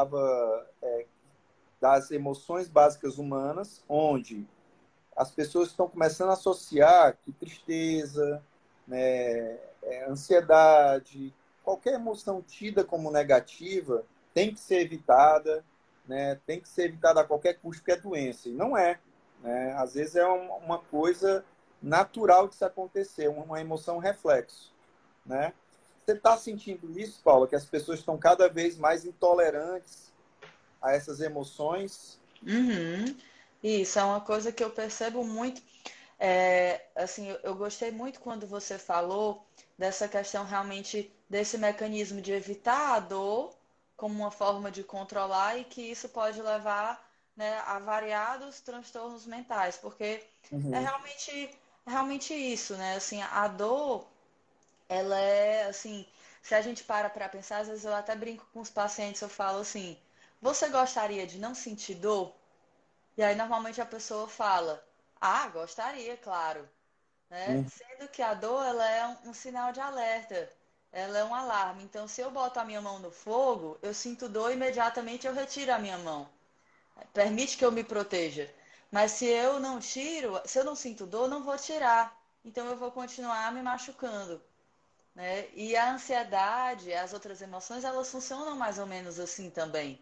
falava é, das emoções básicas humanas, onde as pessoas estão começando a associar que tristeza, né, é, ansiedade, qualquer emoção tida como negativa tem que ser evitada, né, tem que ser evitada a qualquer custo, porque é doença. E não é. Né? Às vezes é uma coisa natural de se acontecer, uma emoção reflexo. Né? Você está sentindo isso, Paula, que as pessoas estão cada vez mais intolerantes a essas emoções? Uhum. Isso é uma coisa que eu percebo muito. É, assim, eu gostei muito quando você falou dessa questão realmente desse mecanismo de evitar a dor como uma forma de controlar e que isso pode levar né, a variados transtornos mentais, porque uhum. é realmente, realmente isso, né? Assim, a dor, ela é assim, se a gente para para pensar, às vezes eu até brinco com os pacientes, eu falo assim, você gostaria de não sentir dor? E aí normalmente a pessoa fala, ah, gostaria, claro. Né? Uhum. Sendo que a dor ela é um, um sinal de alerta ela é um alarme. Então, se eu boto a minha mão no fogo, eu sinto dor, imediatamente eu retiro a minha mão. Permite que eu me proteja. Mas se eu não tiro, se eu não sinto dor, não vou tirar. Então, eu vou continuar me machucando. Né? E a ansiedade, as outras emoções, elas funcionam mais ou menos assim também.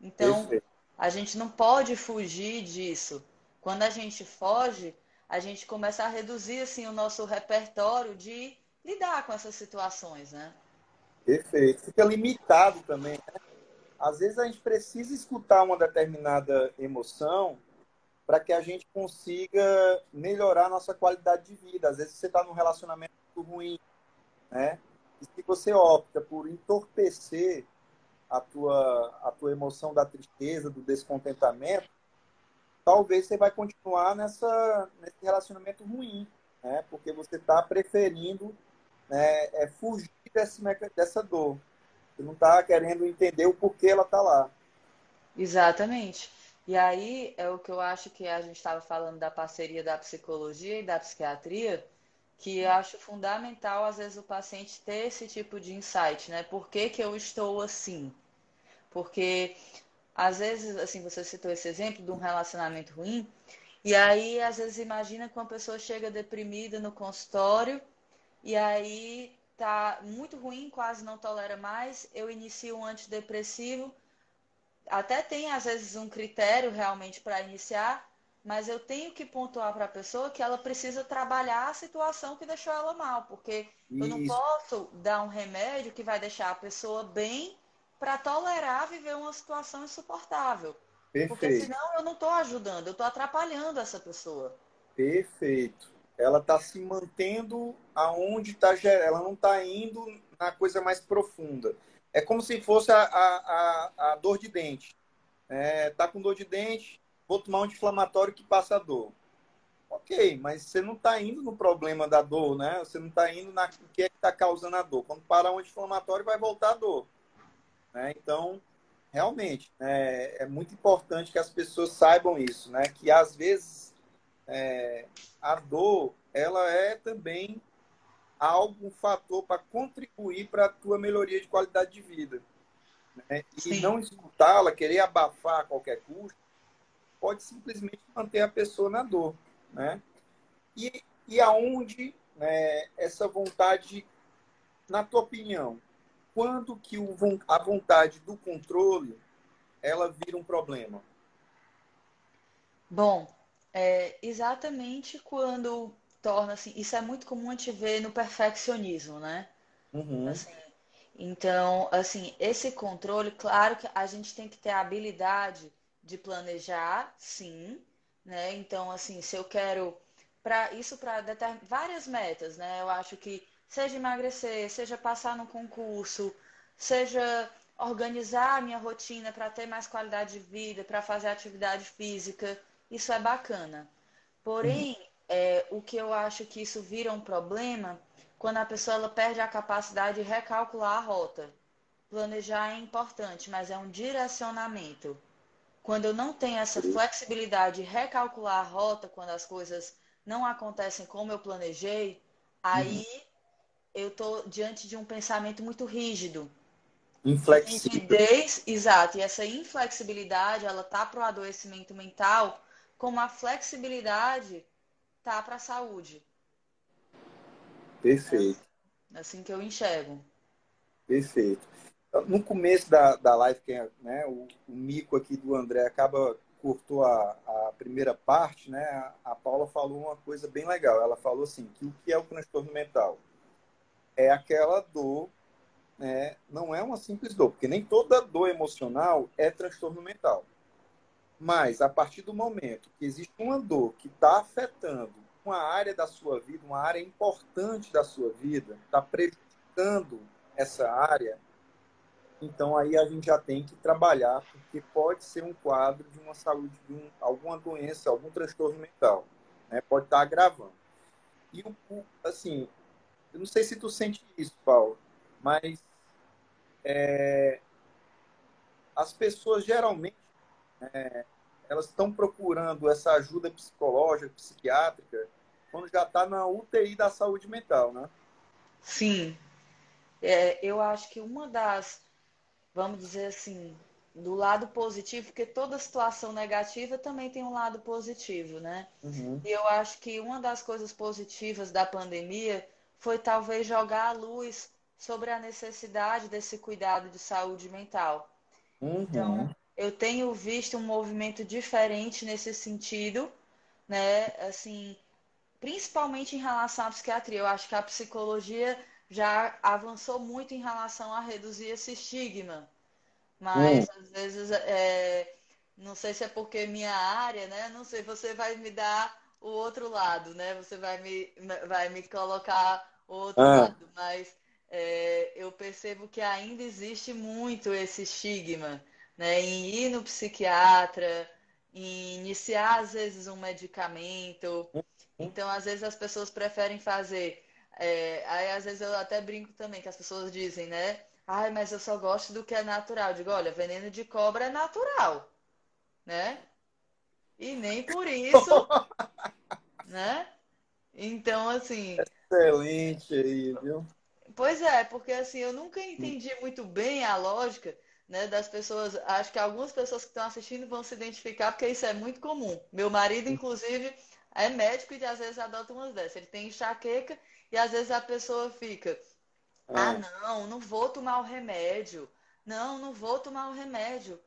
Então, a gente não pode fugir disso. Quando a gente foge, a gente começa a reduzir assim o nosso repertório de lidar com essas situações, né? Perfeito. Fica limitado também, né? Às vezes a gente precisa escutar uma determinada emoção para que a gente consiga melhorar a nossa qualidade de vida. Às vezes você está num relacionamento ruim, né? E se você opta por entorpecer a tua, a tua emoção da tristeza, do descontentamento, talvez você vai continuar nessa, nesse relacionamento ruim, né? Porque você está preferindo né, é fugir desse, dessa dor. Você não está querendo entender o porquê ela está lá. Exatamente. E aí é o que eu acho que a gente estava falando da parceria da psicologia e da psiquiatria, que acho fundamental, às vezes, o paciente ter esse tipo de insight, né? Por que, que eu estou assim? Porque, às vezes, assim, você citou esse exemplo de um relacionamento ruim, e aí, às vezes, imagina que uma pessoa chega deprimida no consultório e aí tá muito ruim, quase não tolera mais, eu inicio um antidepressivo. Até tem às vezes um critério realmente para iniciar, mas eu tenho que pontuar para a pessoa que ela precisa trabalhar a situação que deixou ela mal, porque Isso. eu não posso dar um remédio que vai deixar a pessoa bem para tolerar viver uma situação insuportável. Perfeito. Porque senão eu não estou ajudando, eu estou atrapalhando essa pessoa. Perfeito ela está se mantendo aonde está ela não está indo na coisa mais profunda. É como se fosse a, a, a, a dor de dente. É, tá com dor de dente, vou tomar um anti-inflamatório que passa a dor. Ok, mas você não está indo no problema da dor, né? Você não está indo na que é que está causando a dor. Quando parar o anti-inflamatório, vai voltar a dor. Né? Então, realmente, é, é muito importante que as pessoas saibam isso, né? Que às vezes é, a dor ela é também algo, um fator para contribuir para a tua melhoria de qualidade de vida. Né? E Sim. não escutá-la, querer abafar a qualquer custo, pode simplesmente manter a pessoa na dor. Né? E, e aonde né, essa vontade, na tua opinião, quando que o, a vontade do controle ela vira um problema? Bom, é exatamente quando torna assim. Isso é muito comum a gente ver no perfeccionismo, né? Uhum. Assim, então, assim, esse controle, claro que a gente tem que ter a habilidade de planejar, sim, né? Então, assim, se eu quero para isso para várias metas, né? Eu acho que seja emagrecer, seja passar no concurso, seja organizar a minha rotina para ter mais qualidade de vida, para fazer atividade física, isso é bacana. Porém, uhum. é, o que eu acho que isso vira um problema quando a pessoa ela perde a capacidade de recalcular a rota. Planejar é importante, mas é um direcionamento. Quando eu não tenho essa flexibilidade de recalcular a rota quando as coisas não acontecem como eu planejei, aí uhum. eu estou diante de um pensamento muito rígido. Inflexível. Rigidez, exato. E essa inflexibilidade, ela tá para o adoecimento mental, como a flexibilidade tá para a saúde. Perfeito. É assim que eu enxergo. Perfeito. No começo da, da live, quem é, né, o, o mico aqui do André acaba cortou a, a primeira parte, né? A Paula falou uma coisa bem legal. Ela falou assim que o que é o transtorno mental é aquela dor né, não é uma simples dor, porque nem toda dor emocional é transtorno mental. Mas a partir do momento que existe uma dor que está afetando uma área da sua vida, uma área importante da sua vida, está prejudicando essa área, então aí a gente já tem que trabalhar, porque pode ser um quadro de uma saúde, de um, alguma doença, algum transtorno mental, né? pode estar agravando. E o, assim, eu não sei se tu sente isso, Paulo, mas é, as pessoas geralmente é, elas estão procurando essa ajuda psicológica, psiquiátrica, quando já está na UTI da saúde mental, né? Sim. É, eu acho que uma das, vamos dizer assim, do lado positivo, porque toda situação negativa também tem um lado positivo, né? Uhum. E eu acho que uma das coisas positivas da pandemia foi talvez jogar a luz sobre a necessidade desse cuidado de saúde mental. Uhum. Então, eu tenho visto um movimento diferente nesse sentido, né? Assim, principalmente em relação à psiquiatria. Eu acho que a psicologia já avançou muito em relação a reduzir esse estigma. Mas, uhum. às vezes, é... não sei se é porque minha área, né? Não sei, você vai me dar o outro lado, né? Você vai me, vai me colocar o outro ah. lado, mas é, eu percebo que ainda existe muito esse estigma né, em ir no psiquiatra, em iniciar, às vezes, um medicamento. Então, às vezes, as pessoas preferem fazer. É, aí, às vezes, eu até brinco também, que as pessoas dizem, né? Ai, mas eu só gosto do que é natural. Eu digo, olha, veneno de cobra é natural, né? E nem por isso, né? Então, assim. Excelente aí, viu? Pois é, porque assim, eu nunca entendi muito bem a lógica né, das pessoas. Acho que algumas pessoas que estão assistindo vão se identificar, porque isso é muito comum. Meu marido, inclusive, é médico e às vezes adota umas dessas. Ele tem enxaqueca e às vezes a pessoa fica: Ah, ah não, não vou tomar o remédio. Não, não vou tomar o remédio.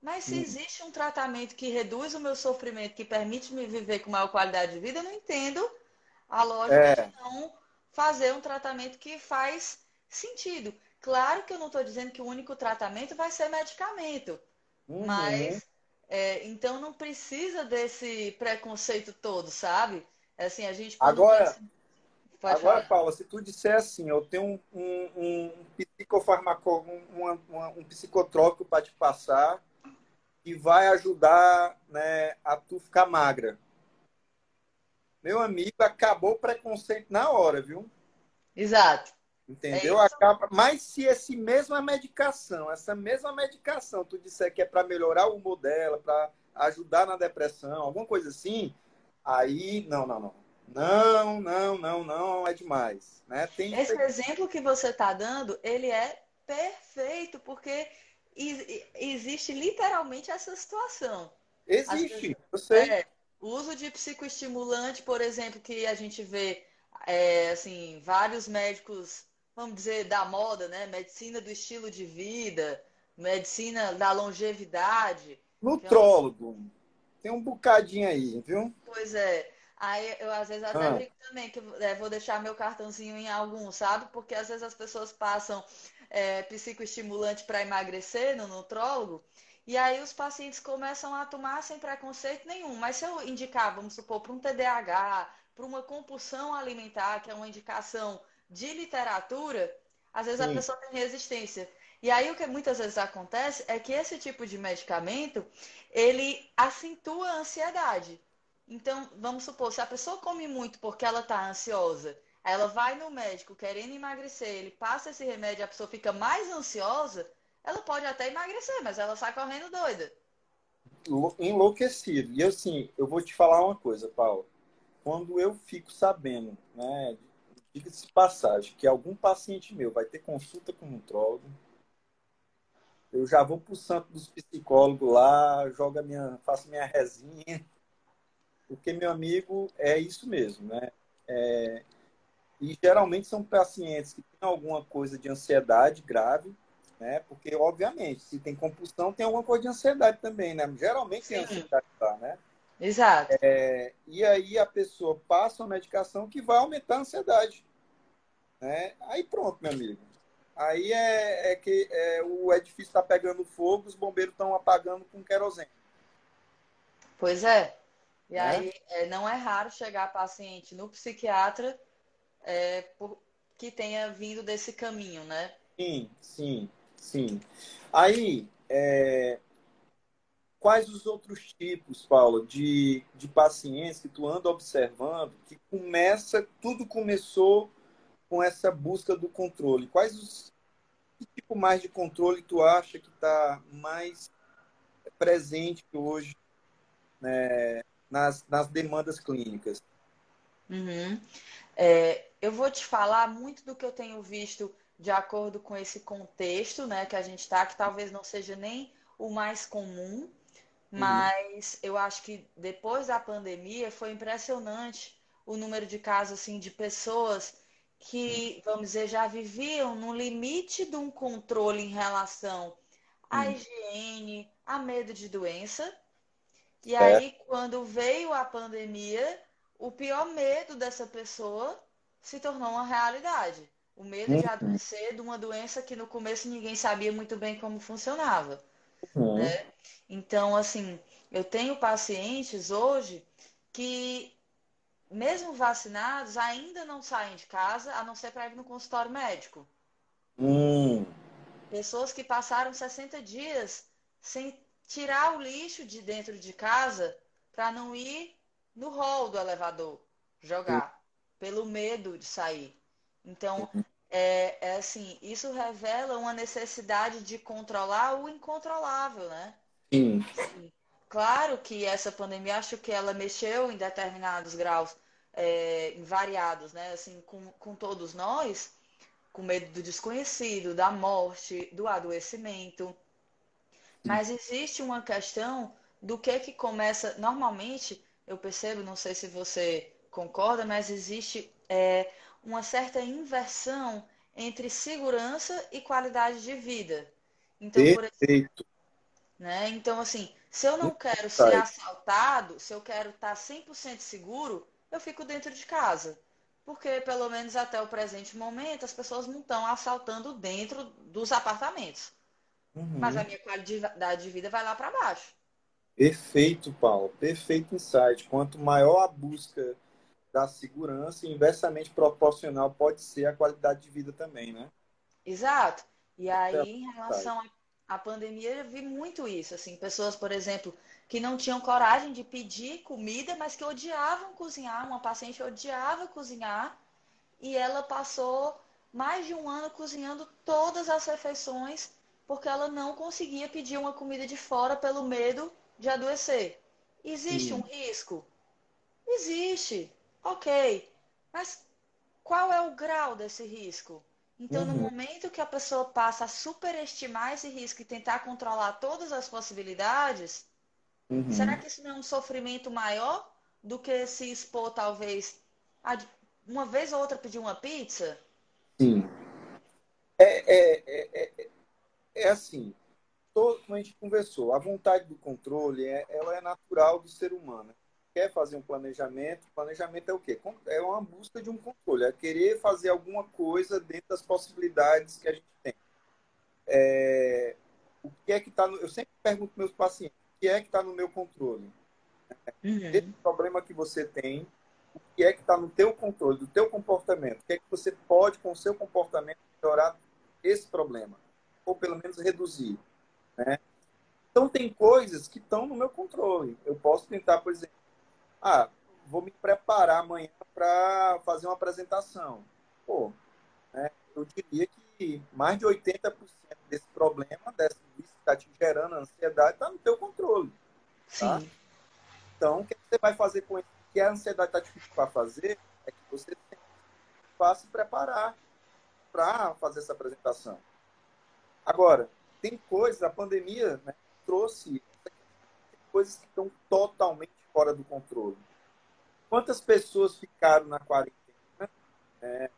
Mas se hum. existe um tratamento que reduz o meu sofrimento, que permite me viver com maior qualidade de vida, eu não entendo a lógica é. de não fazer um tratamento que faz sentido. Claro que eu não estou dizendo que o único tratamento vai ser medicamento, uhum. mas é, então não precisa desse preconceito todo, sabe? É assim, a gente agora, pensa... agora, falar. Paula, se tu disser assim, eu tenho um, um, um psicofarmaco, um, um, um psicotrópico para te passar que vai ajudar né, a tu ficar magra. Meu amigo, acabou o preconceito na hora, viu? Exato. Entendeu? É Acaba... Mas se esse mesma medicação, essa mesma medicação, tu disser que é para melhorar o humor dela, para ajudar na depressão, alguma coisa assim, aí não, não, não. Não, não, não, não é demais. Né? Tem... Esse exemplo que você está dando, ele é perfeito, porque existe literalmente essa situação. Existe, eu sei. É, o uso de psicoestimulante, por exemplo, que a gente vê é, assim, vários médicos, vamos dizer, da moda, né? Medicina do estilo de vida, medicina da longevidade. Nutrólogo. Tem um bocadinho aí, viu? Pois é. Aí eu às vezes até ah. brinco também que é, vou deixar meu cartãozinho em algum, sabe? Porque às vezes as pessoas passam é, psicoestimulante para emagrecer no nutrólogo e aí os pacientes começam a tomar sem preconceito nenhum. Mas se eu indicar, vamos supor, para um TDAH, para uma compulsão alimentar, que é uma indicação de literatura, às vezes Sim. a pessoa tem resistência. E aí o que muitas vezes acontece é que esse tipo de medicamento, ele acentua a ansiedade. Então, vamos supor, se a pessoa come muito porque ela está ansiosa, ela vai no médico querendo emagrecer, ele passa esse remédio, a pessoa fica mais ansiosa, ela pode até emagrecer, mas ela sai correndo doida. Enlouquecido. E assim, eu vou te falar uma coisa, Paulo. Quando eu fico sabendo, né, diga-se passagem, que algum paciente meu vai ter consulta com um nutrólogo, eu já vou para o santo dos psicólogos lá, jogo minha, faço minha resinha, porque, meu amigo, é isso mesmo, né? É, e geralmente são pacientes que têm alguma coisa de ansiedade grave, né? Porque, obviamente, se tem compulsão, tem alguma coisa de ansiedade também, né? Geralmente Sim. tem ansiedade lá, né? Exato. É, e aí a pessoa passa uma medicação que vai aumentar a ansiedade. Né? Aí pronto, meu amigo. Aí é, é que é, o edifício está pegando fogo, os bombeiros estão apagando com querosene. Pois é. E né? aí é, não é raro chegar paciente no psiquiatra é, por, que tenha vindo desse caminho, né? Sim, sim, sim. Aí, é, quais os outros tipos, Paulo, de, de pacientes que tu anda observando que começa, tudo começou com essa busca do controle? Quais os que tipo mais de controle tu acha que está mais presente hoje né, nas, nas demandas clínicas? Uhum. É, eu vou te falar muito do que eu tenho visto de acordo com esse contexto né, que a gente está, que talvez não seja nem o mais comum, uhum. mas uhum. eu acho que depois da pandemia foi impressionante o número de casos assim, de pessoas que, vamos dizer, já viviam no limite de um controle em relação à hum. higiene, a medo de doença. E é. aí, quando veio a pandemia, o pior medo dessa pessoa se tornou uma realidade. O medo uhum. de adoecer de uma doença que no começo ninguém sabia muito bem como funcionava. Uhum. Né? Então, assim, eu tenho pacientes hoje que mesmo vacinados, ainda não saem de casa, a não ser para ir no consultório médico. Hum. Pessoas que passaram 60 dias sem tirar o lixo de dentro de casa para não ir no hall do elevador jogar, pelo medo de sair. Então, é, é assim, isso revela uma necessidade de controlar o incontrolável, né? Sim. Sim. Claro que essa pandemia, acho que ela mexeu em determinados graus é, variados, né? Assim, com, com todos nós, com medo do desconhecido, da morte, do adoecimento. Mas existe uma questão do que que começa. Normalmente, eu percebo, não sei se você concorda, mas existe é, uma certa inversão entre segurança e qualidade de vida. Então, Perfeito. por exemplo, né? Então, assim, se eu não quero ser assaltado, se eu quero estar 100% seguro, eu fico dentro de casa. Porque, pelo menos até o presente momento, as pessoas não estão assaltando dentro dos apartamentos. Uhum. Mas a minha qualidade de vida vai lá para baixo. Perfeito, Paulo. Perfeito insight. Quanto maior a busca da segurança, inversamente proporcional pode ser a qualidade de vida também, né? Exato. E aí, em relação à pandemia, eu vi muito isso. Assim, pessoas, por exemplo, que não tinham coragem de pedir comida, mas que odiavam cozinhar. Uma paciente odiava cozinhar e ela passou mais de um ano cozinhando todas as refeições porque ela não conseguia pedir uma comida de fora pelo medo de adoecer. Existe Sim. um risco? Existe. Ok. Mas qual é o grau desse risco? Então, uhum. no momento que a pessoa passa a superestimar esse risco e tentar controlar todas as possibilidades, Uhum. Será que isso não é um sofrimento maior do que se expor, talvez, a uma vez ou outra pedir uma pizza? Sim. É, é, é, é, assim, todo, como a gente conversou, a vontade do controle é, ela é natural do ser humano. Quer fazer um planejamento, planejamento é o quê? É uma busca de um controle, é querer fazer alguma coisa dentro das possibilidades que a gente tem. É, o que é que está no... Eu sempre pergunto meus pacientes, que é que está no meu controle? Uhum. Esse problema que você tem, o que é que está no teu controle, do teu comportamento? O que é que você pode, com o seu comportamento, melhorar esse problema? Ou pelo menos reduzir, né? Então, tem coisas que estão no meu controle. Eu posso tentar, por exemplo, ah, vou me preparar amanhã para fazer uma apresentação. Pô, né, eu diria que mais de 80% desse problema, desse está te gerando ansiedade, está no teu controle. Tá? Sim. Então, o que você vai fazer com isso? O que a ansiedade está difícil para fazer é que você tem que se preparar para fazer essa apresentação. Agora, tem coisas, a pandemia né, trouxe coisas que estão totalmente fora do controle. Quantas pessoas ficaram na quarentena, né,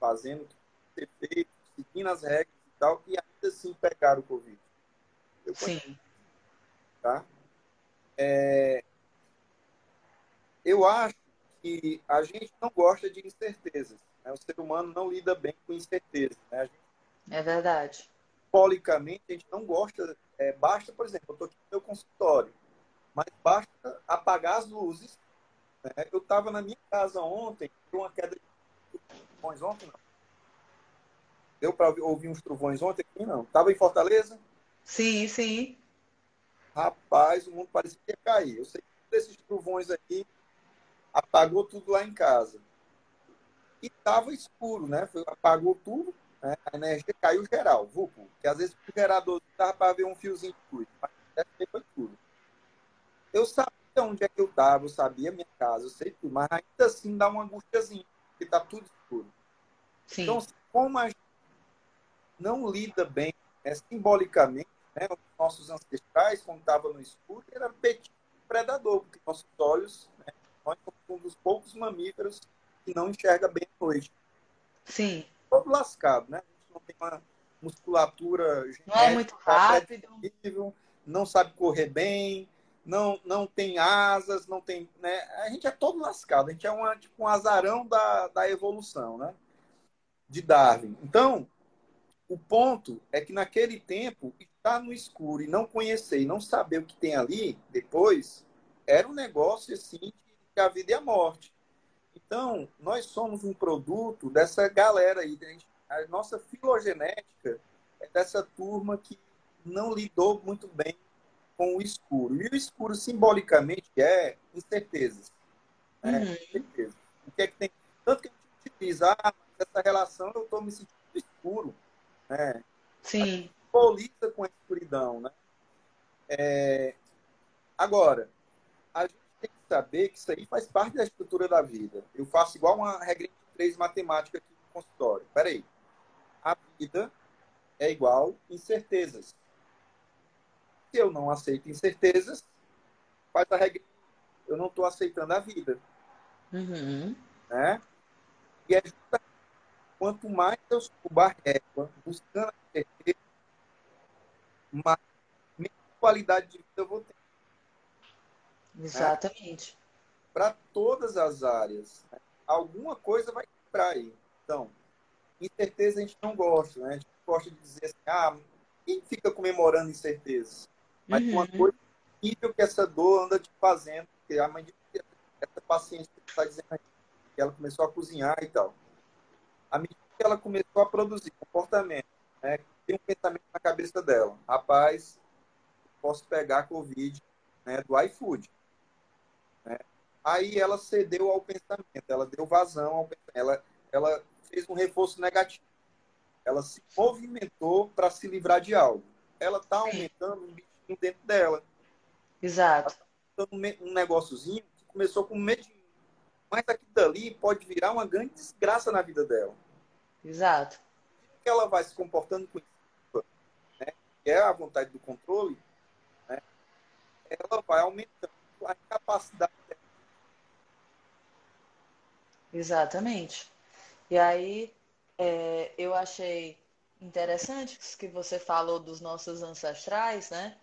fazendo o que ter feito, seguindo as regras e tal, e ainda assim pegaram o Covid? Eu Sim. Tá? É, eu acho que a gente não gosta de incertezas. Né? O ser humano não lida bem com incertezas. Né? Gente, é verdade. Policamente, a gente não gosta. É, basta, por exemplo, eu estou aqui no meu consultório, mas basta apagar as luzes. Né? Eu estava na minha casa ontem, uma queda de trovões ontem, não. Deu para ouvir uns trovões ontem aqui? Não. Estava em Fortaleza? Sim, sim. Rapaz, o mundo parecia que ia cair. Eu sei que desses trovões aqui apagou tudo lá em casa. E estava escuro, né? Apagou tudo, né? a energia caiu geral, vulco. Que às vezes o gerador dava para ver um fiozinho de mas foi tudo. Eu sabia onde é que eu estava, eu sabia a minha casa, eu sei tudo, mas ainda assim dá uma angustiazinha, porque está tudo escuro. Sim. Então, como a gente não lida bem né, simbolicamente, né, os nossos ancestrais, quando estavam no escuro, era petit predador, porque nossos olhos né, nós somos um dos poucos mamíferos que não enxerga bem à noite. Sim. Todo lascado, né? Não tem uma musculatura não é muito rápido, não sabe correr bem, não não tem asas, não tem, né? A gente é todo lascado, a gente é uma, tipo um azarão da, da evolução, né? De Darwin. Então, o ponto é que naquele tempo estar no escuro e não conhecer e não saber o que tem ali depois era um negócio assim que a vida e a morte. Então, nós somos um produto dessa galera aí. A nossa filogenética é dessa turma que não lidou muito bem com o escuro. E o escuro, simbolicamente, é incertezas. Né? Uhum. Incerteza. O que é que tem? Tanto que a gente utiliza, ah, essa relação eu estou me sentindo escuro. Né? Sim. Simboliza com a escuridão. Né? É... Agora, a gente tem que saber que isso aí faz parte da estrutura da vida. Eu faço igual uma regra de três matemática aqui no consultório. Peraí. A vida é igual incertezas. Se eu não aceito incertezas, faz a regra. Eu não estou aceitando a vida. Uhum. Né? E é justamente quanto mais eu subo a régua, buscando a certeza, mais qualidade de vida eu vou ter. Exatamente. Né? Para todas as áreas. Né? Alguma coisa vai quebrar aí. Então, incerteza a gente não gosta, né? A gente gosta de dizer assim, ah, quem fica comemorando incertezas? Mas uhum. uma coisa incrível que essa dor anda te fazendo, que a mãe de essa paciente está dizendo que ela começou a cozinhar e tal. À medida que ela começou a produzir comportamento, né? Tem um pensamento na cabeça dela. Rapaz, posso pegar a Covid né, do iFood. Né? Aí ela cedeu ao pensamento, ela deu vazão ao pensamento, ela, ela fez um reforço negativo. Ela se movimentou para se livrar de algo. Ela está aumentando um bichinho dentro dela. Exato. Tá um negóciozinho que começou com medinho. Mas aquilo dali pode virar uma grande desgraça na vida dela. Exato. Ela vai se comportando com isso, né? que é a vontade do controle, né? ela vai aumentando a capacidade dela. Exatamente. E aí, é, eu achei interessante que você falou dos nossos ancestrais, né?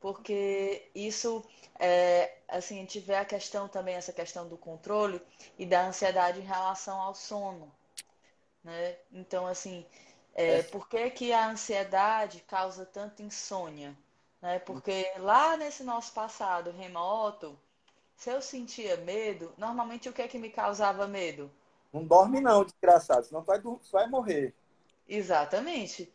Porque isso, é, assim, vê a questão também, essa questão do controle e da ansiedade em relação ao sono, né? Então, assim, é, é. por que, que a ansiedade causa tanta insônia? Né? Porque lá nesse nosso passado remoto, se eu sentia medo, normalmente o que é que me causava medo? Não dorme não, desgraçado, senão tu vai, tu vai morrer. Exatamente.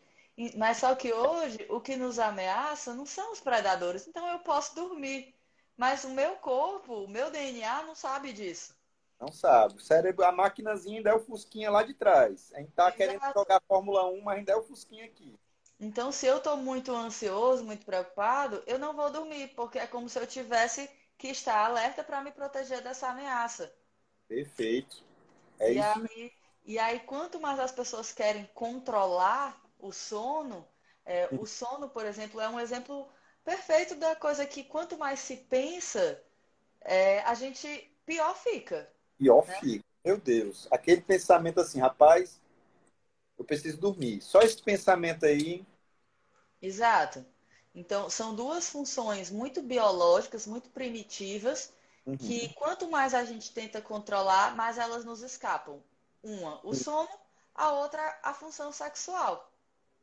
Mas só que hoje o que nos ameaça não são os predadores, então eu posso dormir. Mas o meu corpo, o meu DNA não sabe disso. Não sabe. O cérebro, a maquinazinha ainda é o Fusquinha lá de trás. A gente tá Exato. querendo jogar Fórmula 1, mas ainda é o Fusquinha aqui. Então, se eu estou muito ansioso, muito preocupado, eu não vou dormir, porque é como se eu tivesse que estar alerta para me proteger dessa ameaça. Perfeito. É e isso. Aí, e aí, quanto mais as pessoas querem controlar o sono, É, o sono, por exemplo, é um exemplo perfeito da coisa que quanto mais se pensa, é, a gente pior fica. Pior né? fica. Meu Deus. Aquele pensamento assim, rapaz, eu preciso dormir. Só esse pensamento aí. Exato. Então, são duas funções muito biológicas, muito primitivas, uhum. que quanto mais a gente tenta controlar, mais elas nos escapam. Uma, o sono, a outra, a função sexual.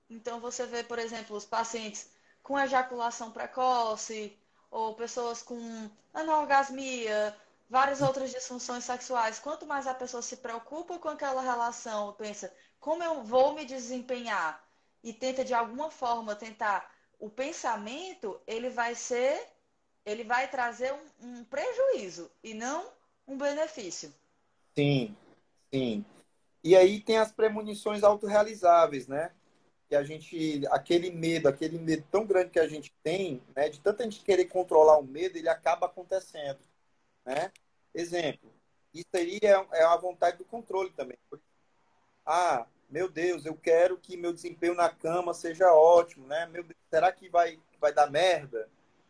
Então, você vê, por exemplo, os pacientes com ejaculação precoce, ou pessoas com anorgasmia, várias outras disfunções sexuais. Quanto mais a pessoa se preocupa com aquela relação, pensa como eu vou me desempenhar e tenta de alguma forma tentar o pensamento, ele vai ser, ele vai trazer um, um prejuízo e não um benefício. Sim, sim. E aí tem as premonições autorrealizáveis, né? Que a gente, aquele medo, aquele medo tão grande que a gente tem, né? De tanta gente querer controlar o medo, ele acaba acontecendo, né? Exemplo, isso aí é, é a vontade do controle também. Ah, meu Deus, eu quero que meu desempenho na cama seja ótimo, né? Meu Deus, será que vai, vai dar merda?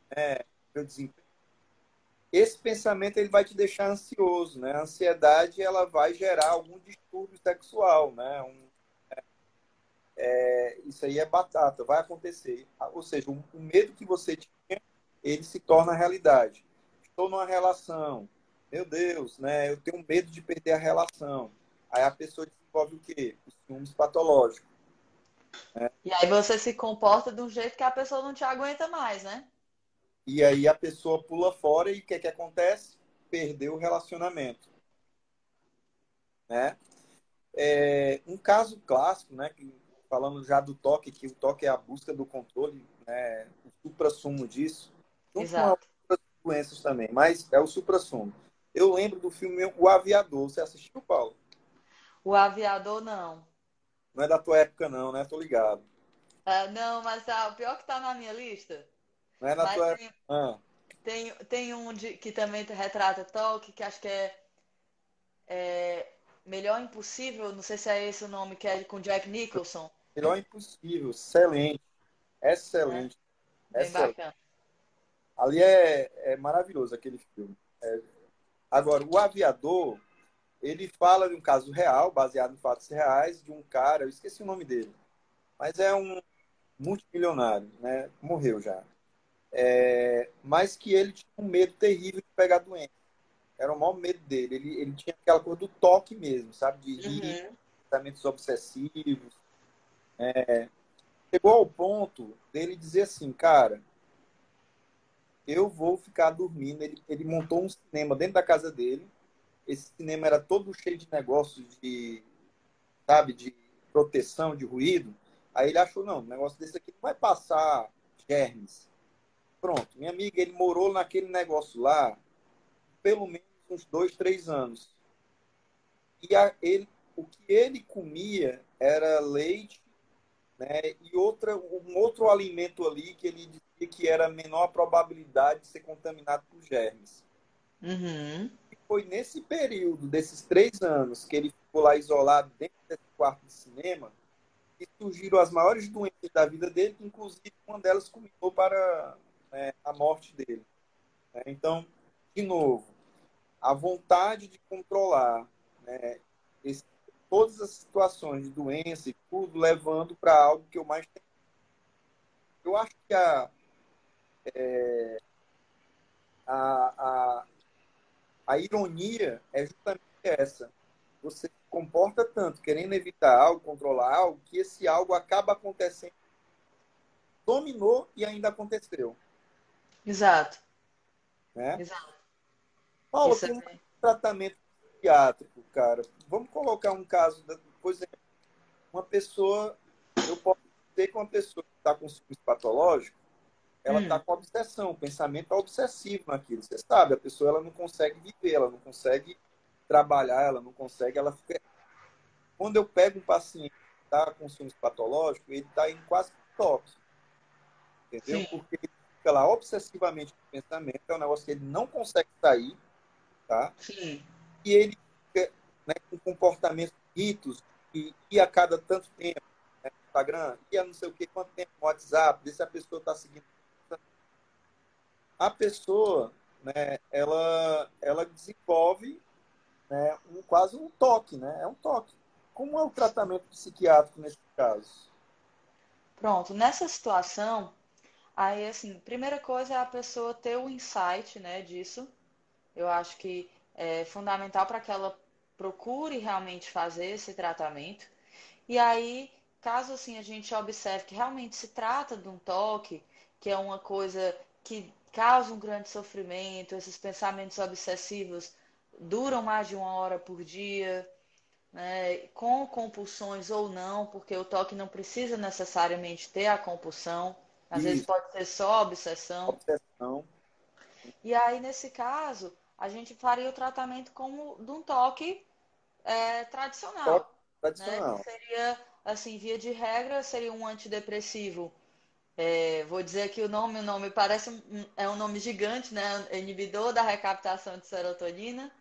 É, meu desempenho. Esse pensamento ele vai te deixar ansioso, né? A ansiedade ela vai gerar algum distúrbio sexual, né? Um, é, é, isso aí é batata, vai acontecer. Ou seja, o, o medo que você tinha, ele se torna realidade. Estou numa relação, meu Deus, né? Eu tenho medo de perder a relação. Aí a pessoa desenvolve o quê? Os ciúmes patológicos. Né? E aí você se comporta de um jeito que a pessoa não te aguenta mais, né? E aí a pessoa pula fora e o que, que acontece? Perdeu o relacionamento. Né? É, um caso clássico, né, que, falando já do toque, que o toque é a busca do controle, né, o supra-sumo disso, Exato. com doenças também, mas é o supra-sumo. Eu lembro do filme O Aviador. Você assistiu, Paulo? O Aviador, não. Não é da tua época, não, né? Tô ligado. Uh, não, mas tá, o pior que tá na minha lista. Não é na mas tua tem, época. Ah. Tem, tem um de, que também retrata Tolkien, que acho que é, é, Melhor Impossível, não sei se é esse o nome, que é com Jack Nicholson. Melhor Impossível, excelente. Excelente. É, bem excelente. bacana. Ali é, é maravilhoso aquele filme. É, Agora, o aviador, ele fala de um caso real, baseado em fatos reais, de um cara, eu esqueci o nome dele, mas é um multimilionário, né? Morreu já. É, mas que ele tinha um medo terrível de pegar doença. Era o maior medo dele. Ele, ele tinha aquela coisa do toque mesmo, sabe? De rir, uhum. pensamentos obsessivos. É, chegou ao ponto dele dizer assim, cara, eu vou ficar dormindo. Ele, ele montou um cinema dentro da casa dele. Esse cinema era todo cheio de negócios de, sabe, de proteção, de ruído. Aí ele achou, não, um negócio desse aqui não vai passar germes. Pronto, minha amiga, ele morou naquele negócio lá pelo menos uns dois, três anos. E a, ele, o que ele comia era leite né, e outra, um outro alimento ali que ele que era a menor probabilidade de ser contaminado por germes. Uhum. Foi nesse período, desses três anos, que ele ficou lá isolado dentro desse quarto de cinema, que surgiram as maiores doenças da vida dele, inclusive uma delas culminou para né, a morte dele. Né? Então, de novo, a vontade de controlar né, esse, todas as situações de doença e tudo, levando para algo que eu mais tenho. Eu acho que a, é, a, a, a ironia é justamente essa. Você se comporta tanto querendo evitar algo, controlar algo, que esse algo acaba acontecendo. Dominou e ainda aconteceu. Exato. Né? Exato. Paulo, tem um tratamento psiquiátrico, cara. Vamos colocar um caso, por exemplo, uma pessoa, eu posso ter com uma pessoa que está com ciúmes patológico, ela está hum. com obsessão, o pensamento é obsessivo naquilo. Você sabe, a pessoa ela não consegue viver, ela não consegue trabalhar, ela não consegue, ela fica. Quando eu pego um paciente que está com ciúmes patológico, ele está em quase tóxico. Entendeu? Sim. Porque ele fica lá obsessivamente com o pensamento, é um negócio que ele não consegue sair, tá? Sim. E ele fica né, com comportamentos ritos e, e a cada tanto tempo, né, Instagram, e não sei o que, quanto tempo WhatsApp, ver se a pessoa está seguindo. A pessoa, né, ela, ela desenvolve né, um, quase um toque, né? É um toque. Como é o tratamento psiquiátrico nesse caso? Pronto, nessa situação, aí assim, primeira coisa é a pessoa ter o insight, né, disso. Eu acho que é fundamental para que ela procure realmente fazer esse tratamento. E aí, caso assim a gente observe que realmente se trata de um toque, que é uma coisa que causa um grande sofrimento, esses pensamentos obsessivos duram mais de uma hora por dia, né, com compulsões ou não, porque o toque não precisa necessariamente ter a compulsão, às Isso. vezes pode ser só obsessão. obsessão. E aí, nesse caso, a gente faria o tratamento como de um toque é, tradicional. Toque tradicional. Né, que seria, assim, via de regra, seria um antidepressivo. É, vou dizer que o nome, o nome parece um, é um nome gigante, né? Inibidor da recaptação de serotonina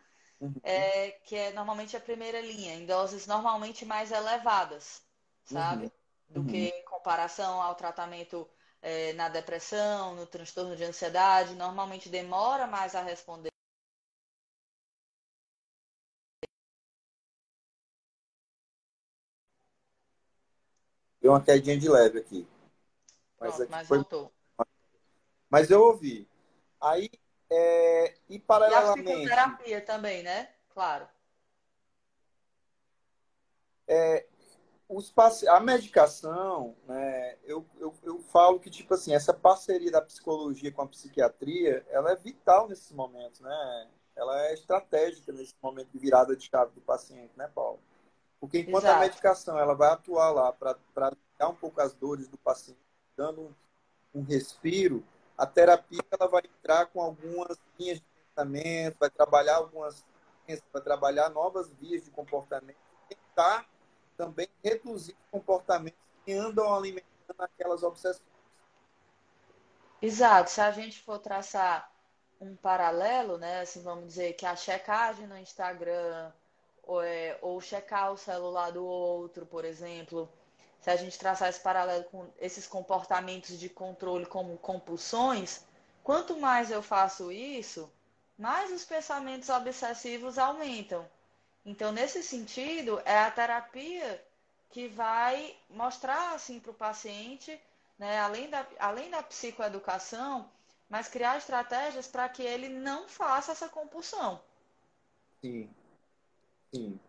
uhum. é, que é normalmente a primeira linha, em doses normalmente mais elevadas, sabe? Uhum. Do uhum. que em comparação ao tratamento é, na depressão, no transtorno de ansiedade, normalmente demora mais a responder. Deu uma quedinha de leve aqui. Mas, Pronto, mas foi... voltou. Mas eu ouvi. Aí, é, e paralelamente. E a psicoterapia também, né? Claro. É, os a medicação, né, eu, eu, eu falo que, tipo assim, essa parceria da psicologia com a psiquiatria, ela é vital nesses momentos, né? Ela é estratégica nesse momento de virada de chave do paciente, né, Paulo? Porque enquanto Exato. a medicação ela vai atuar lá para dar um pouco as dores do paciente, dando um, respiro, a terapia ela vai entrar com algumas linhas de pensamento, vai trabalhar algumas vai trabalhar novas vias de comportamento tentar também reduzir comportamentos que andam alimentando aquelas obsessões. Exato. Se a gente for traçar um paralelo, né, assim, vamos dizer que a checagem no Instagram ou, é, ou checar o celular do outro, por exemplo, se a gente traçar esse paralelo com esses comportamentos de controle como compulsões, quanto mais eu faço isso, mais os pensamentos obsessivos aumentam. Então, nesse sentido, é a terapia que vai mostrar assim para o paciente, né, além, da, além da psicoeducação, mas criar estratégias para que ele não faça essa compulsão. Sim. Sim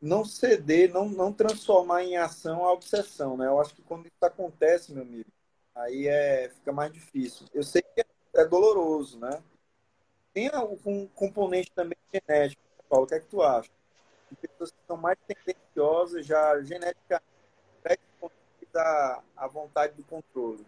não ceder, não, não transformar em ação a obsessão, né? Eu acho que quando isso acontece, meu amigo, aí é, fica mais difícil. Eu sei que é, doloroso, né? Tem um componente também genético, Paulo, o que é que tu acha? De pessoas que são mais tendenciosas, já geneticamente a vontade do controle.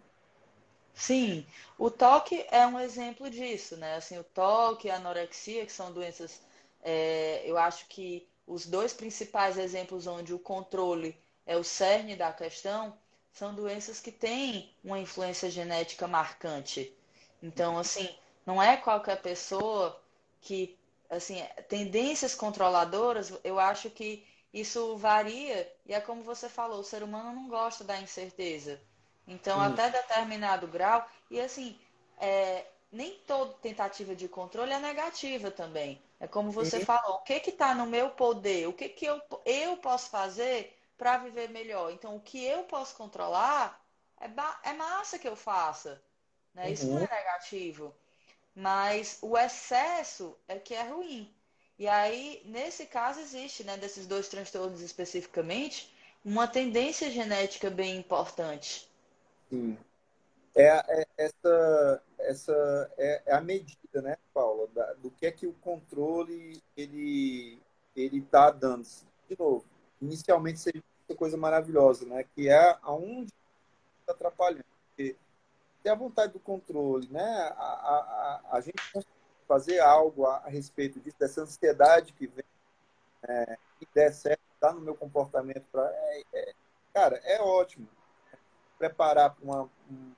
Sim, o toque é um exemplo disso, né? Assim, o toque, a anorexia, que são doenças, é, eu acho que os dois principais exemplos onde o controle é o cerne da questão são doenças que têm uma influência genética marcante. Então, assim, não é qualquer pessoa que, assim, tendências controladoras, eu acho que isso varia e é como você falou, o ser humano não gosta da incerteza. Então, Sim. até determinado grau, e assim, é, nem toda tentativa de controle é negativa também. É como você uhum. falou, o que está no meu poder? O que, que eu, eu posso fazer para viver melhor? Então, o que eu posso controlar é, é massa que eu faça. Né? Uhum. Isso não é uhum. negativo. Mas o excesso é que é ruim. E aí, nesse caso, existe, né, desses dois transtornos especificamente, uma tendência genética bem importante. Sim é, é essa, essa é, é, a medida, né, Paula, da, do que é que o controle ele ele está dando. De novo, inicialmente seria uma coisa maravilhosa, né, que é aonde está atrapalhando. Porque a vontade do controle, né, a, a, a, gente fazer algo a, a, respeito disso, dessa ansiedade que vem, é, que der certo, tá no meu comportamento, pra, é, é, cara, é ótimo. Preparar para uma, um,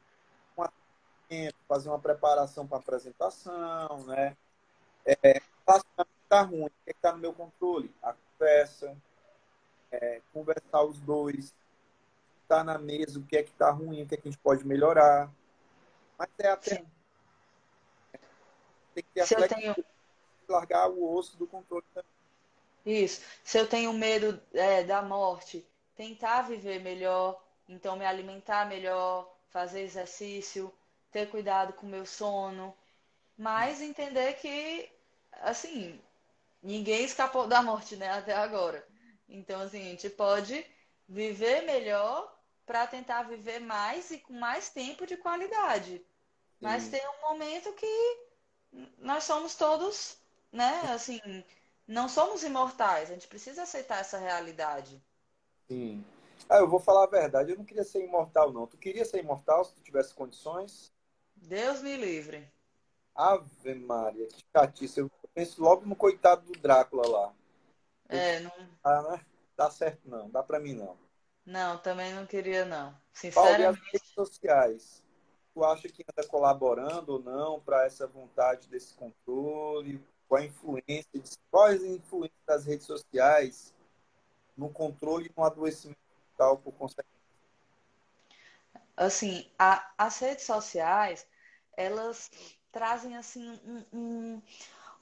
fazer uma preparação para apresentação, né? É, está ruim, o que é está no meu controle? A conversa, é, conversar os dois, está na mesa, o que é que está ruim, o que é que a gente pode melhorar. Mas é até. Sim. Tem que ter Se eu tenho... largar o osso do controle também. Isso. Se eu tenho medo é, da morte, tentar viver melhor, então me alimentar melhor, fazer exercício, ter cuidado com o meu sono, mas entender que, assim, ninguém escapou da morte, né, até agora. Então, assim, a gente pode viver melhor para tentar viver mais e com mais tempo de qualidade. Sim. Mas tem um momento que nós somos todos, né, assim, não somos imortais. A gente precisa aceitar essa realidade. Sim. Ah, eu vou falar a verdade, eu não queria ser imortal, não. Tu queria ser imortal se tu tivesse condições? Deus me livre. Ave Maria, que chatice. Eu penso logo no coitado do Drácula lá. É, não. Ah, né? Dá certo não, dá pra mim não. Não, também não queria não. Sinceramente. Paulo, as redes sociais? Tu acha que anda colaborando ou não para essa vontade desse controle? Com a influência, quais a influência das redes sociais no controle e no adoecimento mental por consequência? Assim, a, as redes sociais, elas trazem assim um, um,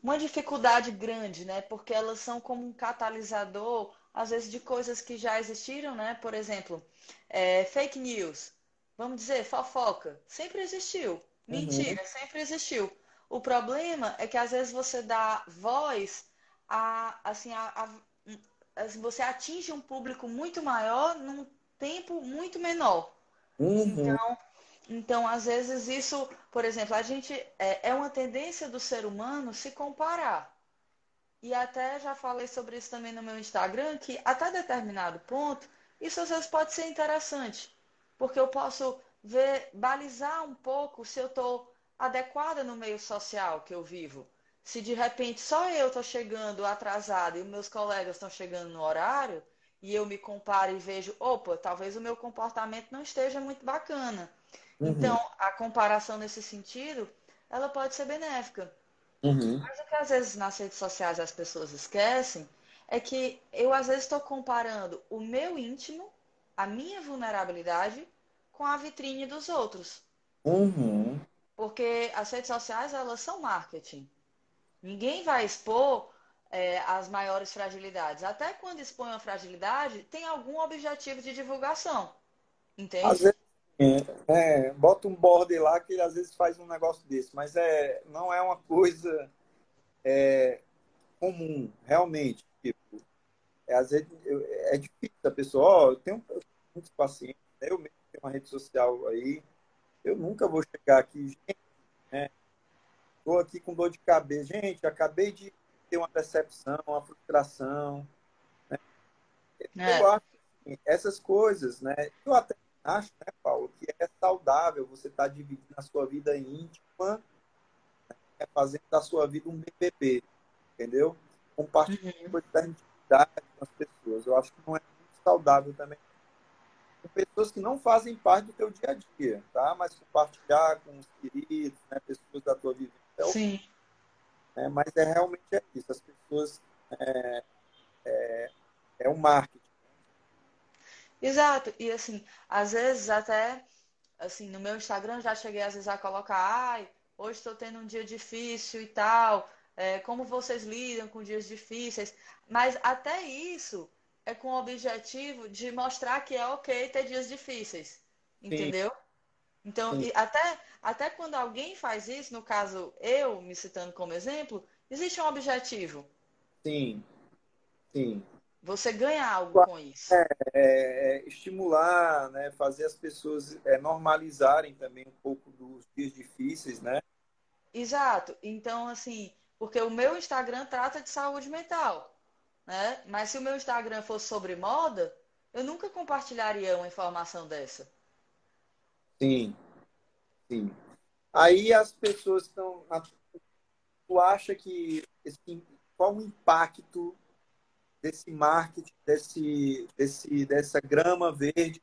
uma dificuldade grande, né? Porque elas são como um catalisador, às vezes, de coisas que já existiram, né? Por exemplo, é, fake news, vamos dizer, fofoca, sempre existiu. Uhum. Mentira, uhum. sempre existiu. O problema é que às vezes você dá voz a, assim, a, a, você atinge um público muito maior num tempo muito menor. Uhum. Então, então, às vezes, isso, por exemplo, a gente é, é uma tendência do ser humano se comparar. E até já falei sobre isso também no meu Instagram, que até determinado ponto, isso às vezes pode ser interessante. Porque eu posso ver, balizar um pouco se eu estou adequada no meio social que eu vivo. Se de repente só eu estou chegando atrasada e meus colegas estão chegando no horário, e eu me comparo e vejo, opa, talvez o meu comportamento não esteja muito bacana. Uhum. Então, a comparação nesse sentido, ela pode ser benéfica. Uhum. Mas o que às vezes nas redes sociais as pessoas esquecem é que eu às vezes estou comparando o meu íntimo, a minha vulnerabilidade, com a vitrine dos outros. Uhum. Porque as redes sociais, elas são marketing. Ninguém vai expor é, as maiores fragilidades. Até quando expõe uma fragilidade, tem algum objetivo de divulgação. Entende? Às vezes é, bota um borde lá que ele às vezes faz um negócio desse, mas é, não é uma coisa é, comum, realmente. Tipo, é, às vezes é difícil a pessoa, ó, oh, eu tenho muitos pacientes, né? eu mesmo tenho uma rede social aí, eu nunca vou chegar aqui, gente, né? Estou aqui com dor de cabeça. Gente, acabei de ter uma decepção, uma frustração. Né? É. Eu acho que essas coisas, né? Eu até acho, né, Paulo, que é saudável você estar tá dividindo a sua vida íntima, né, fazendo da sua vida um BBB, entendeu? Compartilhando uhum. a intimidade com as pessoas. Eu acho que não é muito saudável também. Com pessoas que não fazem parte do teu dia a dia, tá? Mas compartilhar com os queridos, né, pessoas da tua vida. É Sim. É, mas é realmente é isso. As pessoas é, é, é um marketing Exato. E assim, às vezes até assim, no meu Instagram já cheguei às vezes a colocar, ai, hoje estou tendo um dia difícil e tal. É, como vocês lidam com dias difíceis. Mas até isso é com o objetivo de mostrar que é ok ter dias difíceis. Entendeu? Sim. Então, até, até quando alguém faz isso, no caso eu me citando como exemplo, existe um objetivo. Sim. Sim. Você ganha algo com isso. É, é, estimular, né, fazer as pessoas é, normalizarem também um pouco dos dias difíceis, né? Exato. Então, assim, porque o meu Instagram trata de saúde mental, né? Mas se o meu Instagram fosse sobre moda, eu nunca compartilharia uma informação dessa. Sim, sim. Aí as pessoas estão. Tu acha que esse, qual o impacto desse marketing, desse, desse, dessa grama verde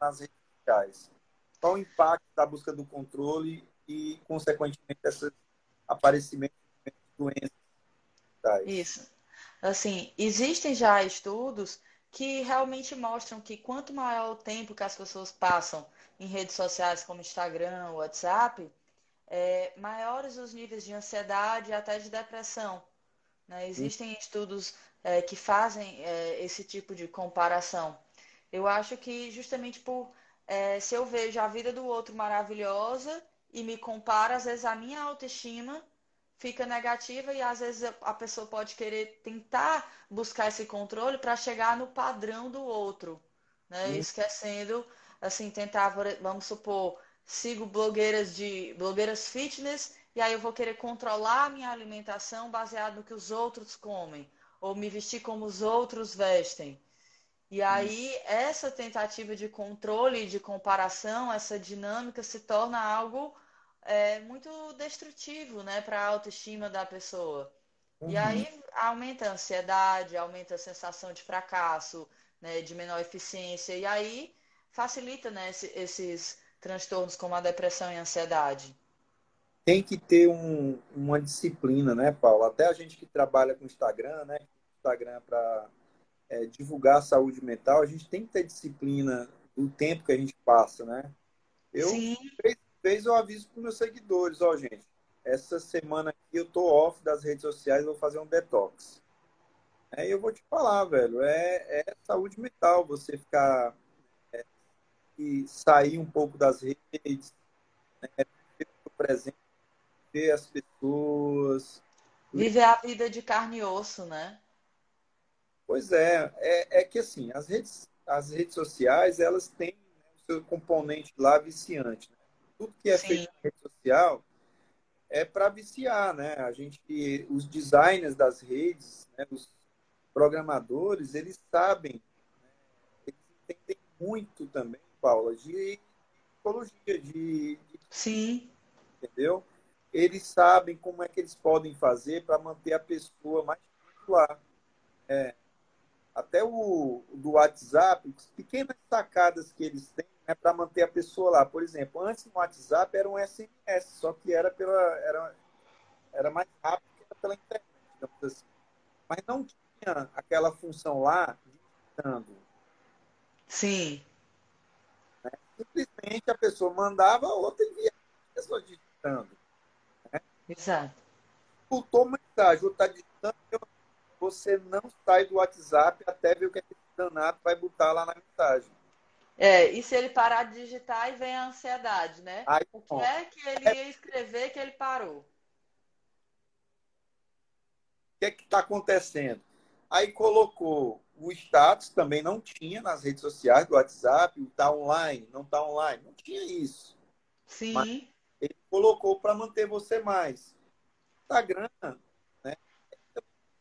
nas redes sociais? Qual o impacto da busca do controle e, consequentemente, esse aparecimento de doenças digitais? Isso. Assim, existem já estudos que realmente mostram que quanto maior o tempo que as pessoas passam em redes sociais como Instagram, WhatsApp, é, maiores os níveis de ansiedade e até de depressão. Né? Existem estudos é, que fazem é, esse tipo de comparação. Eu acho que justamente por é, se eu vejo a vida do outro maravilhosa e me comparo, às vezes a minha autoestima fica negativa e às vezes a pessoa pode querer tentar buscar esse controle para chegar no padrão do outro, né? Uhum. Esquecendo, assim, tentar, vamos supor, sigo blogueiras de blogueiras fitness e aí eu vou querer controlar a minha alimentação baseado no que os outros comem ou me vestir como os outros vestem. E aí essa tentativa de controle, de comparação, essa dinâmica se torna algo é muito destrutivo, né, para a autoestima da pessoa. Uhum. E aí aumenta a ansiedade, aumenta a sensação de fracasso, né, de menor eficiência, e aí facilita, né, esses transtornos como a depressão e a ansiedade. Tem que ter um, uma disciplina, né, Paulo? Até a gente que trabalha com Instagram, né, Instagram para é, divulgar a saúde mental, a gente tem que ter disciplina do tempo que a gente passa, né? Eu Sim vez eu aviso para meus seguidores, ó, gente, essa semana aqui eu tô off das redes sociais, vou fazer um detox. Aí eu vou te falar, velho, é, é saúde mental, você ficar é, e sair um pouco das redes, né, ver o presente, ver as pessoas. Viver a vida de carne e osso, né? Pois é, é, é que assim, as redes, as redes sociais, elas têm né, o seu componente lá viciante. Né? tudo que é Sim. feito na rede social é para viciar, né? A gente, os designers das redes, né, os programadores, eles sabem, né, eles entendem muito também, Paula, de psicologia, de, de Sim. Entendeu? Eles sabem como é que eles podem fazer para manter a pessoa mais lá. É, até o do WhatsApp, pequenas sacadas que eles têm né, para manter a pessoa lá. Por exemplo, antes no WhatsApp era um SMS, só que era pela era, era mais rápido que pela internet, digamos assim. Mas não tinha aquela função lá digitando. Sim. Né? Simplesmente a pessoa mandava, a outra enviava a pessoa digitando. Né? Exato. Escutou mensagem, ou está digitando, você não sai do WhatsApp até ver o que, é que esse danado vai botar lá na mensagem. É, e se ele parar de digitar, aí vem a ansiedade, né? Aí, o que é que ele ia escrever que ele parou? O que é que está acontecendo? Aí colocou o status, também não tinha nas redes sociais do WhatsApp, o tá online, não tá online, não tinha isso. Sim. Mas ele colocou para manter você mais. Instagram?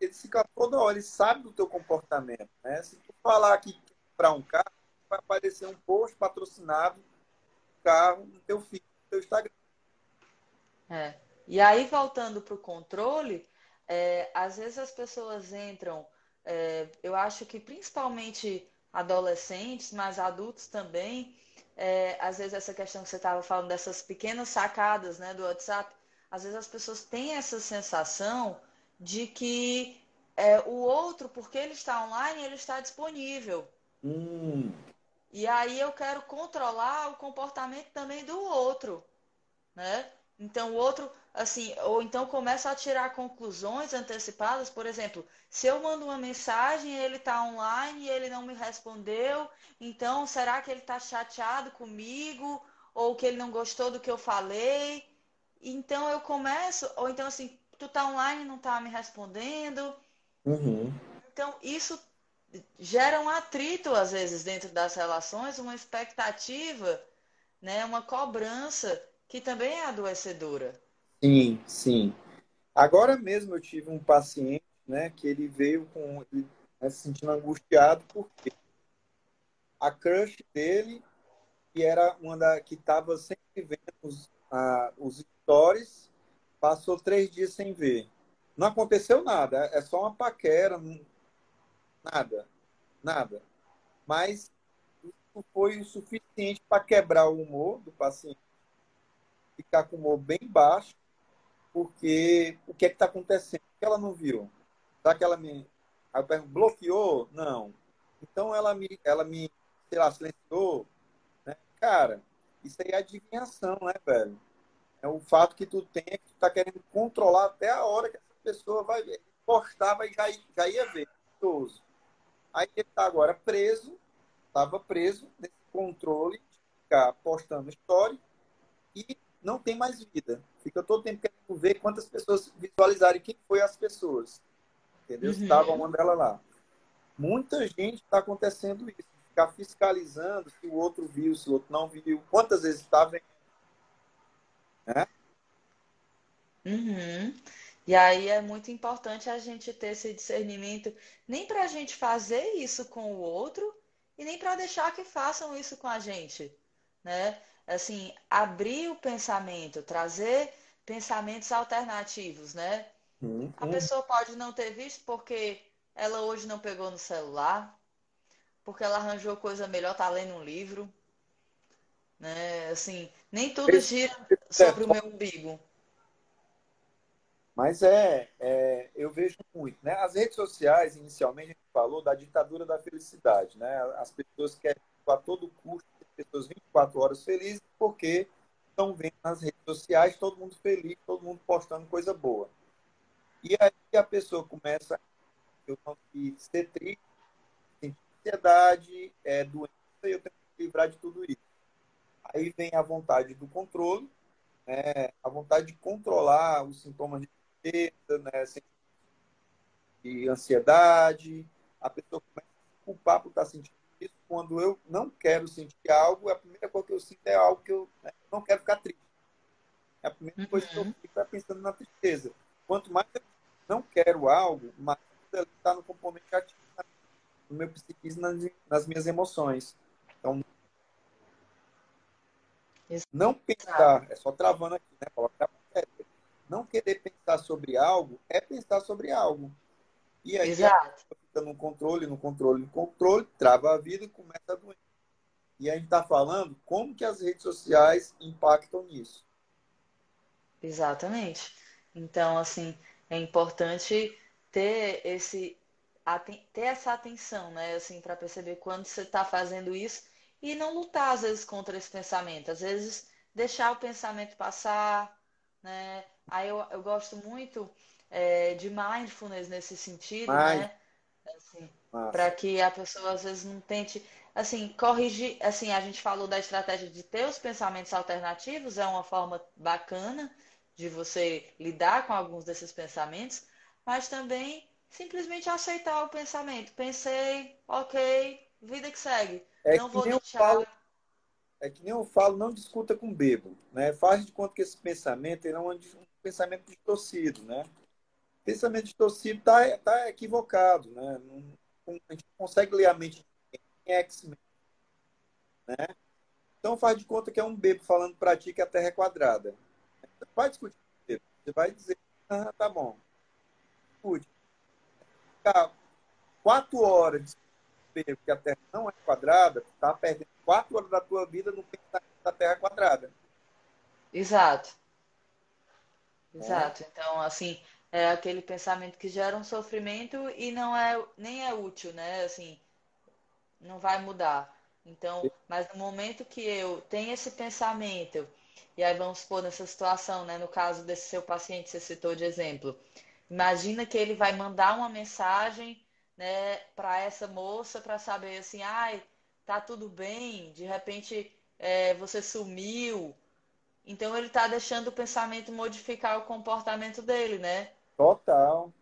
Ele fica toda hora, ele sabe do teu comportamento, né? Se tu falar que para um carro, vai aparecer um post patrocinado carro no teu no teu Instagram. É. E aí, voltando para o controle, é, às vezes as pessoas entram, é, eu acho que principalmente adolescentes, mas adultos também, é, às vezes essa questão que você estava falando dessas pequenas sacadas né, do WhatsApp, às vezes as pessoas têm essa sensação de que é, o outro, porque ele está online, ele está disponível. Hum. E aí eu quero controlar o comportamento também do outro, né? Então o outro, assim, ou então começa a tirar conclusões antecipadas, por exemplo, se eu mando uma mensagem, ele está online e ele não me respondeu, então será que ele está chateado comigo ou que ele não gostou do que eu falei? Então eu começo, ou então assim, tu tá online e não tá me respondendo. Uhum. Então isso gera um atrito, às vezes, dentro das relações, uma expectativa, né, uma cobrança que também é adoecedora. Sim, sim. Agora mesmo eu tive um paciente, né, que ele veio com ele, né, se sentindo angustiado porque a crush dele, que era uma da que estava sempre vendo os, a, os stories, passou três dias sem ver. Não aconteceu nada, é só uma paquera, Nada. Nada. Mas isso foi o suficiente para quebrar o humor do paciente, ficar com o humor bem baixo, porque o que é que está acontecendo? Que ela não viu? Será que ela me. Aí eu pergunto, bloqueou? Não. Então ela me, ela me, sei lá, silenciou, né? Cara, isso aí é adivinhação, né, velho? É o fato que tu tem é tu tá querendo controlar até a hora que essa pessoa vai ver. Postava e já, já ia ver. Aí ele tá agora preso, estava preso nesse controle de ficar postando história e não tem mais vida. Fica todo tempo querendo ver quantas pessoas visualizarem quem foi as pessoas. Entendeu? Uhum. Estava uma dela lá. Muita gente está acontecendo isso. Ficar fiscalizando se o outro viu, se o outro não viu. Quantas vezes está vendo. Né? Uhum. E aí é muito importante a gente ter esse discernimento, nem para a gente fazer isso com o outro e nem para deixar que façam isso com a gente, né? Assim, abrir o pensamento, trazer pensamentos alternativos, né? Uhum. A pessoa pode não ter visto porque ela hoje não pegou no celular, porque ela arranjou coisa melhor, tá lendo um livro, né? Assim, nem tudo gira sobre o meu umbigo. Mas é, é, eu vejo muito, né? As redes sociais, inicialmente, a gente falou da ditadura da felicidade, né? As pessoas querem a todo custo as pessoas 24 horas felizes porque estão vendo nas redes sociais todo mundo feliz, todo mundo postando coisa boa. E aí a pessoa começa que ser triste, sentir ansiedade, é, doença, e eu tenho que livrar de tudo isso. Aí vem a vontade do controle, né? a vontade de controlar os sintomas de tristeza, né? de ansiedade. A pessoa começa a se culpar por estar sentindo isso. Quando eu não quero sentir algo, a primeira coisa que eu sinto é algo que eu né? não quero ficar triste. É a primeira uhum. coisa que eu fico é pensando na tristeza. Quanto mais eu não quero algo, mais está no componente ativo no meu psiquismo, nas, nas minhas emoções. Então, não pensar, é só travando aqui, né? Colocar não querer pensar sobre algo é pensar sobre algo. E aí Exato. fica no controle, no controle, no controle, trava a vida e começa a doer. E a gente está falando como que as redes sociais impactam nisso. Exatamente. Então, assim, é importante ter esse ter essa atenção, né, assim, para perceber quando você está fazendo isso e não lutar às vezes contra esse pensamento, às vezes deixar o pensamento passar, né? Aí eu, eu gosto muito é, de mindfulness nesse sentido, né? Assim, para que a pessoa às vezes não tente, assim, corrigir, assim, a gente falou da estratégia de ter os pensamentos alternativos, é uma forma bacana de você lidar com alguns desses pensamentos, mas também simplesmente aceitar o pensamento. Pensei, ok, vida que segue. É não que vou deixar. Falo, é que nem eu falo, não discuta com bebo. Né? Faz de conta que esse pensamento é um, pensamento distorcido. Né? O pensamento distorcido está tá equivocado. Né? Não, a gente não consegue ler a mente de X-Men. Né? Então faz de conta que é um bebo falando para ti que a Terra é quadrada. Você vai discutir com ele. Você vai dizer, ah, tá bom discute. Ficar quatro horas de que a Terra não é quadrada, tu tá perdendo quatro horas da tua vida no pensamento da Terra quadrada. Exato. Exato. É. Então, assim, é aquele pensamento que gera um sofrimento e não é nem é útil, né? Assim, não vai mudar. Então, mas no momento que eu tenho esse pensamento, e aí vamos supor nessa situação, né? No caso desse seu paciente, você citou de exemplo, Imagina que ele vai mandar uma mensagem, né, para essa moça para saber assim, ai, tá tudo bem, de repente é, você sumiu. Então ele está deixando o pensamento modificar o comportamento dele, né? Total.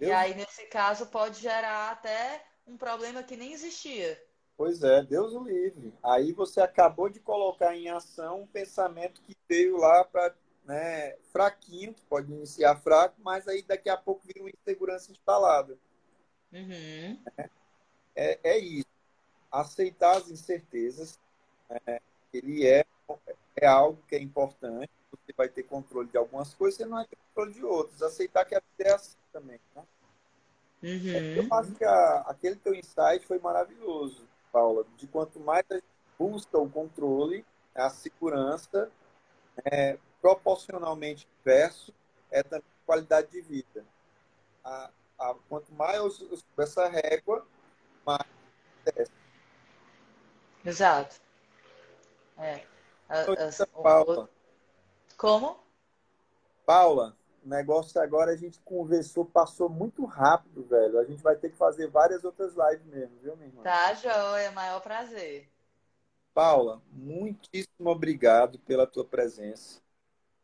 E aí, nesse caso, pode gerar até um problema que nem existia. Pois é, Deus o livre. Aí você acabou de colocar em ação um pensamento que veio lá para né, fraquinho, que pode iniciar fraco, mas aí daqui a pouco vira uma insegurança instalada. Uhum. É, é, é, isso. Aceitar as incertezas, é, ele é, é algo que é importante. Você vai ter controle de algumas coisas, você não vai ter controle de outras. Aceitar que a vida é assim também. Né? Uhum. Eu acho que a, aquele teu insight foi maravilhoso, Paula. De quanto mais a gente busca o controle, a segurança, é, proporcionalmente inverso é também qualidade de vida. A, a, quanto mais eu, eu essa régua, mais acontece. Exato. É. A, Paula. Como? Paula, o negócio agora a gente conversou, passou muito rápido, velho. A gente vai ter que fazer várias outras lives mesmo, viu, minha irmã? Tá, joia, maior prazer. Paula, muitíssimo obrigado pela tua presença.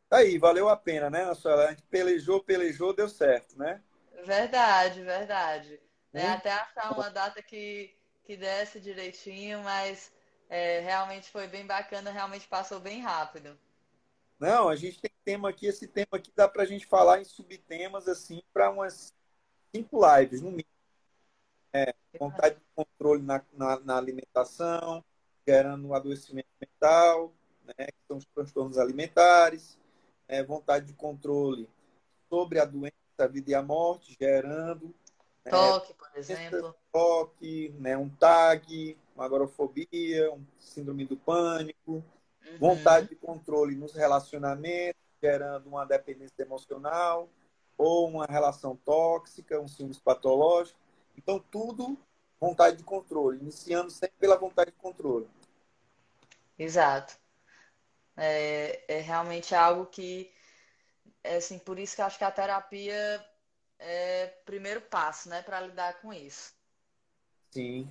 Tá aí, valeu a pena, né, A gente pelejou, pelejou, deu certo, né? Verdade, verdade. É, até achar uma data que, que desse direitinho, mas é, realmente foi bem bacana, realmente passou bem rápido. Não, a gente tem tema aqui, esse tema aqui dá para a gente falar em subtemas assim para umas cinco lives, no mínimo. É, vontade de controle na, na, na alimentação, gerando um adoecimento mental, né, que são os transtornos alimentares, é, vontade de controle sobre a doença, a vida e a morte, gerando né, toque, por exemplo, toque, né, um tag, uma agorafobia, um síndrome do pânico, uhum. vontade de controle nos relacionamentos, gerando uma dependência emocional ou uma relação tóxica, um síndrome patológico. Então, tudo vontade de controle, iniciando sempre pela vontade de controle. Exato. É, é realmente algo que, é assim, por isso que acho que a terapia é o primeiro passo, né, para lidar com isso. Sim.